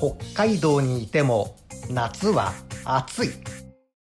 北海道にいても夏は暑い。